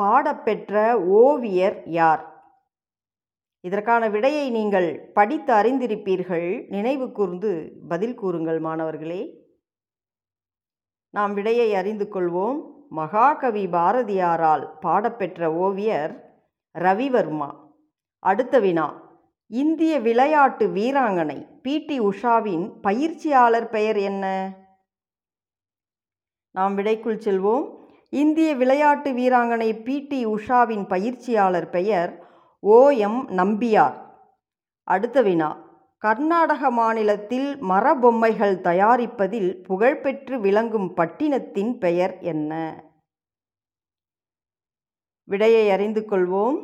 பாடப்பெற்ற ஓவியர் யார்? இதற்கான விடையை நீங்கள் படித்து அறிந்திருப்பீர்கள். நினைவு கூர்ந்து பதில் கூறுங்கள் மாணவர்களே. நாம் விடையை அறிந்து கொள்வோம். மகாகவி பாரதியாரால் பாடப்பெற்ற ஓவியர் ரவிவர்மா. அடுத்த வினா. இந்திய விளையாட்டு வீராங்கனை பிடி உஷாவின் பயிற்சியாளர் பெயர் என்ன? நாம் விடைக்குள் செல்வோம். இந்திய விளையாட்டு வீராங்கனை பிடி உஷாவின் பயிற்சியாளர் பெயர் ஓ. எம். நம்பியார். அடுத்த வினா. கர்நாடக மாநிலத்தில் மரபொம்மைகள் தயாரிப்பதில் புகழ்பெற்று விளங்கும் பட்டினத்தின் பெயர் என்ன? விடையை அறிந்து கொள்வோம்.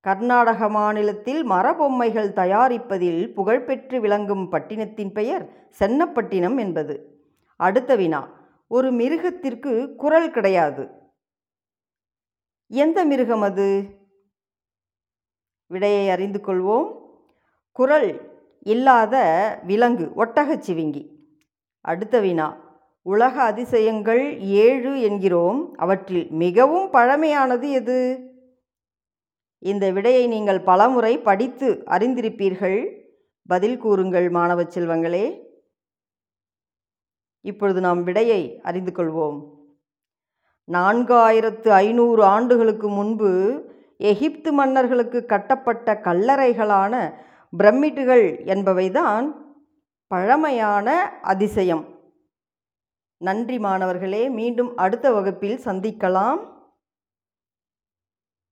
கர்நாடக மாநிலத்தில் மரபொம்மைகள் தயாரிப்பதில் புகழ்பெற்று விளங்கும் பட்டினத்தின் பெயர் சென்னப்பட்டினம் என்பது. அடுத்த வினா. ஒரு மிருகத்திற்கு குரல் கிடையாது. எந்த மிருகம் அது? விடையை அறிந்து கொள்வோம். குரல் இல்லாத விலங்கு ஒட்டகச்சிவிங்கி அடுத்த வினா. உலக அதிசயங்கள் ஏழு என்கிறோம். அவற்றில் மிகவும் பழமையானது எது? இந்த விடையை நீங்கள் பலமுறை படித்து அறிந்திருப்பீர்கள். பதில் கூறுங்கள் மாணவ செல்வங்களே. இப்பொழுது நாம் விடையை அறிந்து கொள்வோம். நான்காயிரத்து ஐநூறு ஆண்டுகளுக்கு முன்பு எகிப்து மன்னர்களுக்கு கட்டப்பட்ட கல்லறைகளான பிரமிட்டுகள் என்பவைதான் பழமையான அதிசயம். நன்றி மாணவர்களே மீண்டும் அடுத்த வகுப்பில் சந்திக்கலாம்.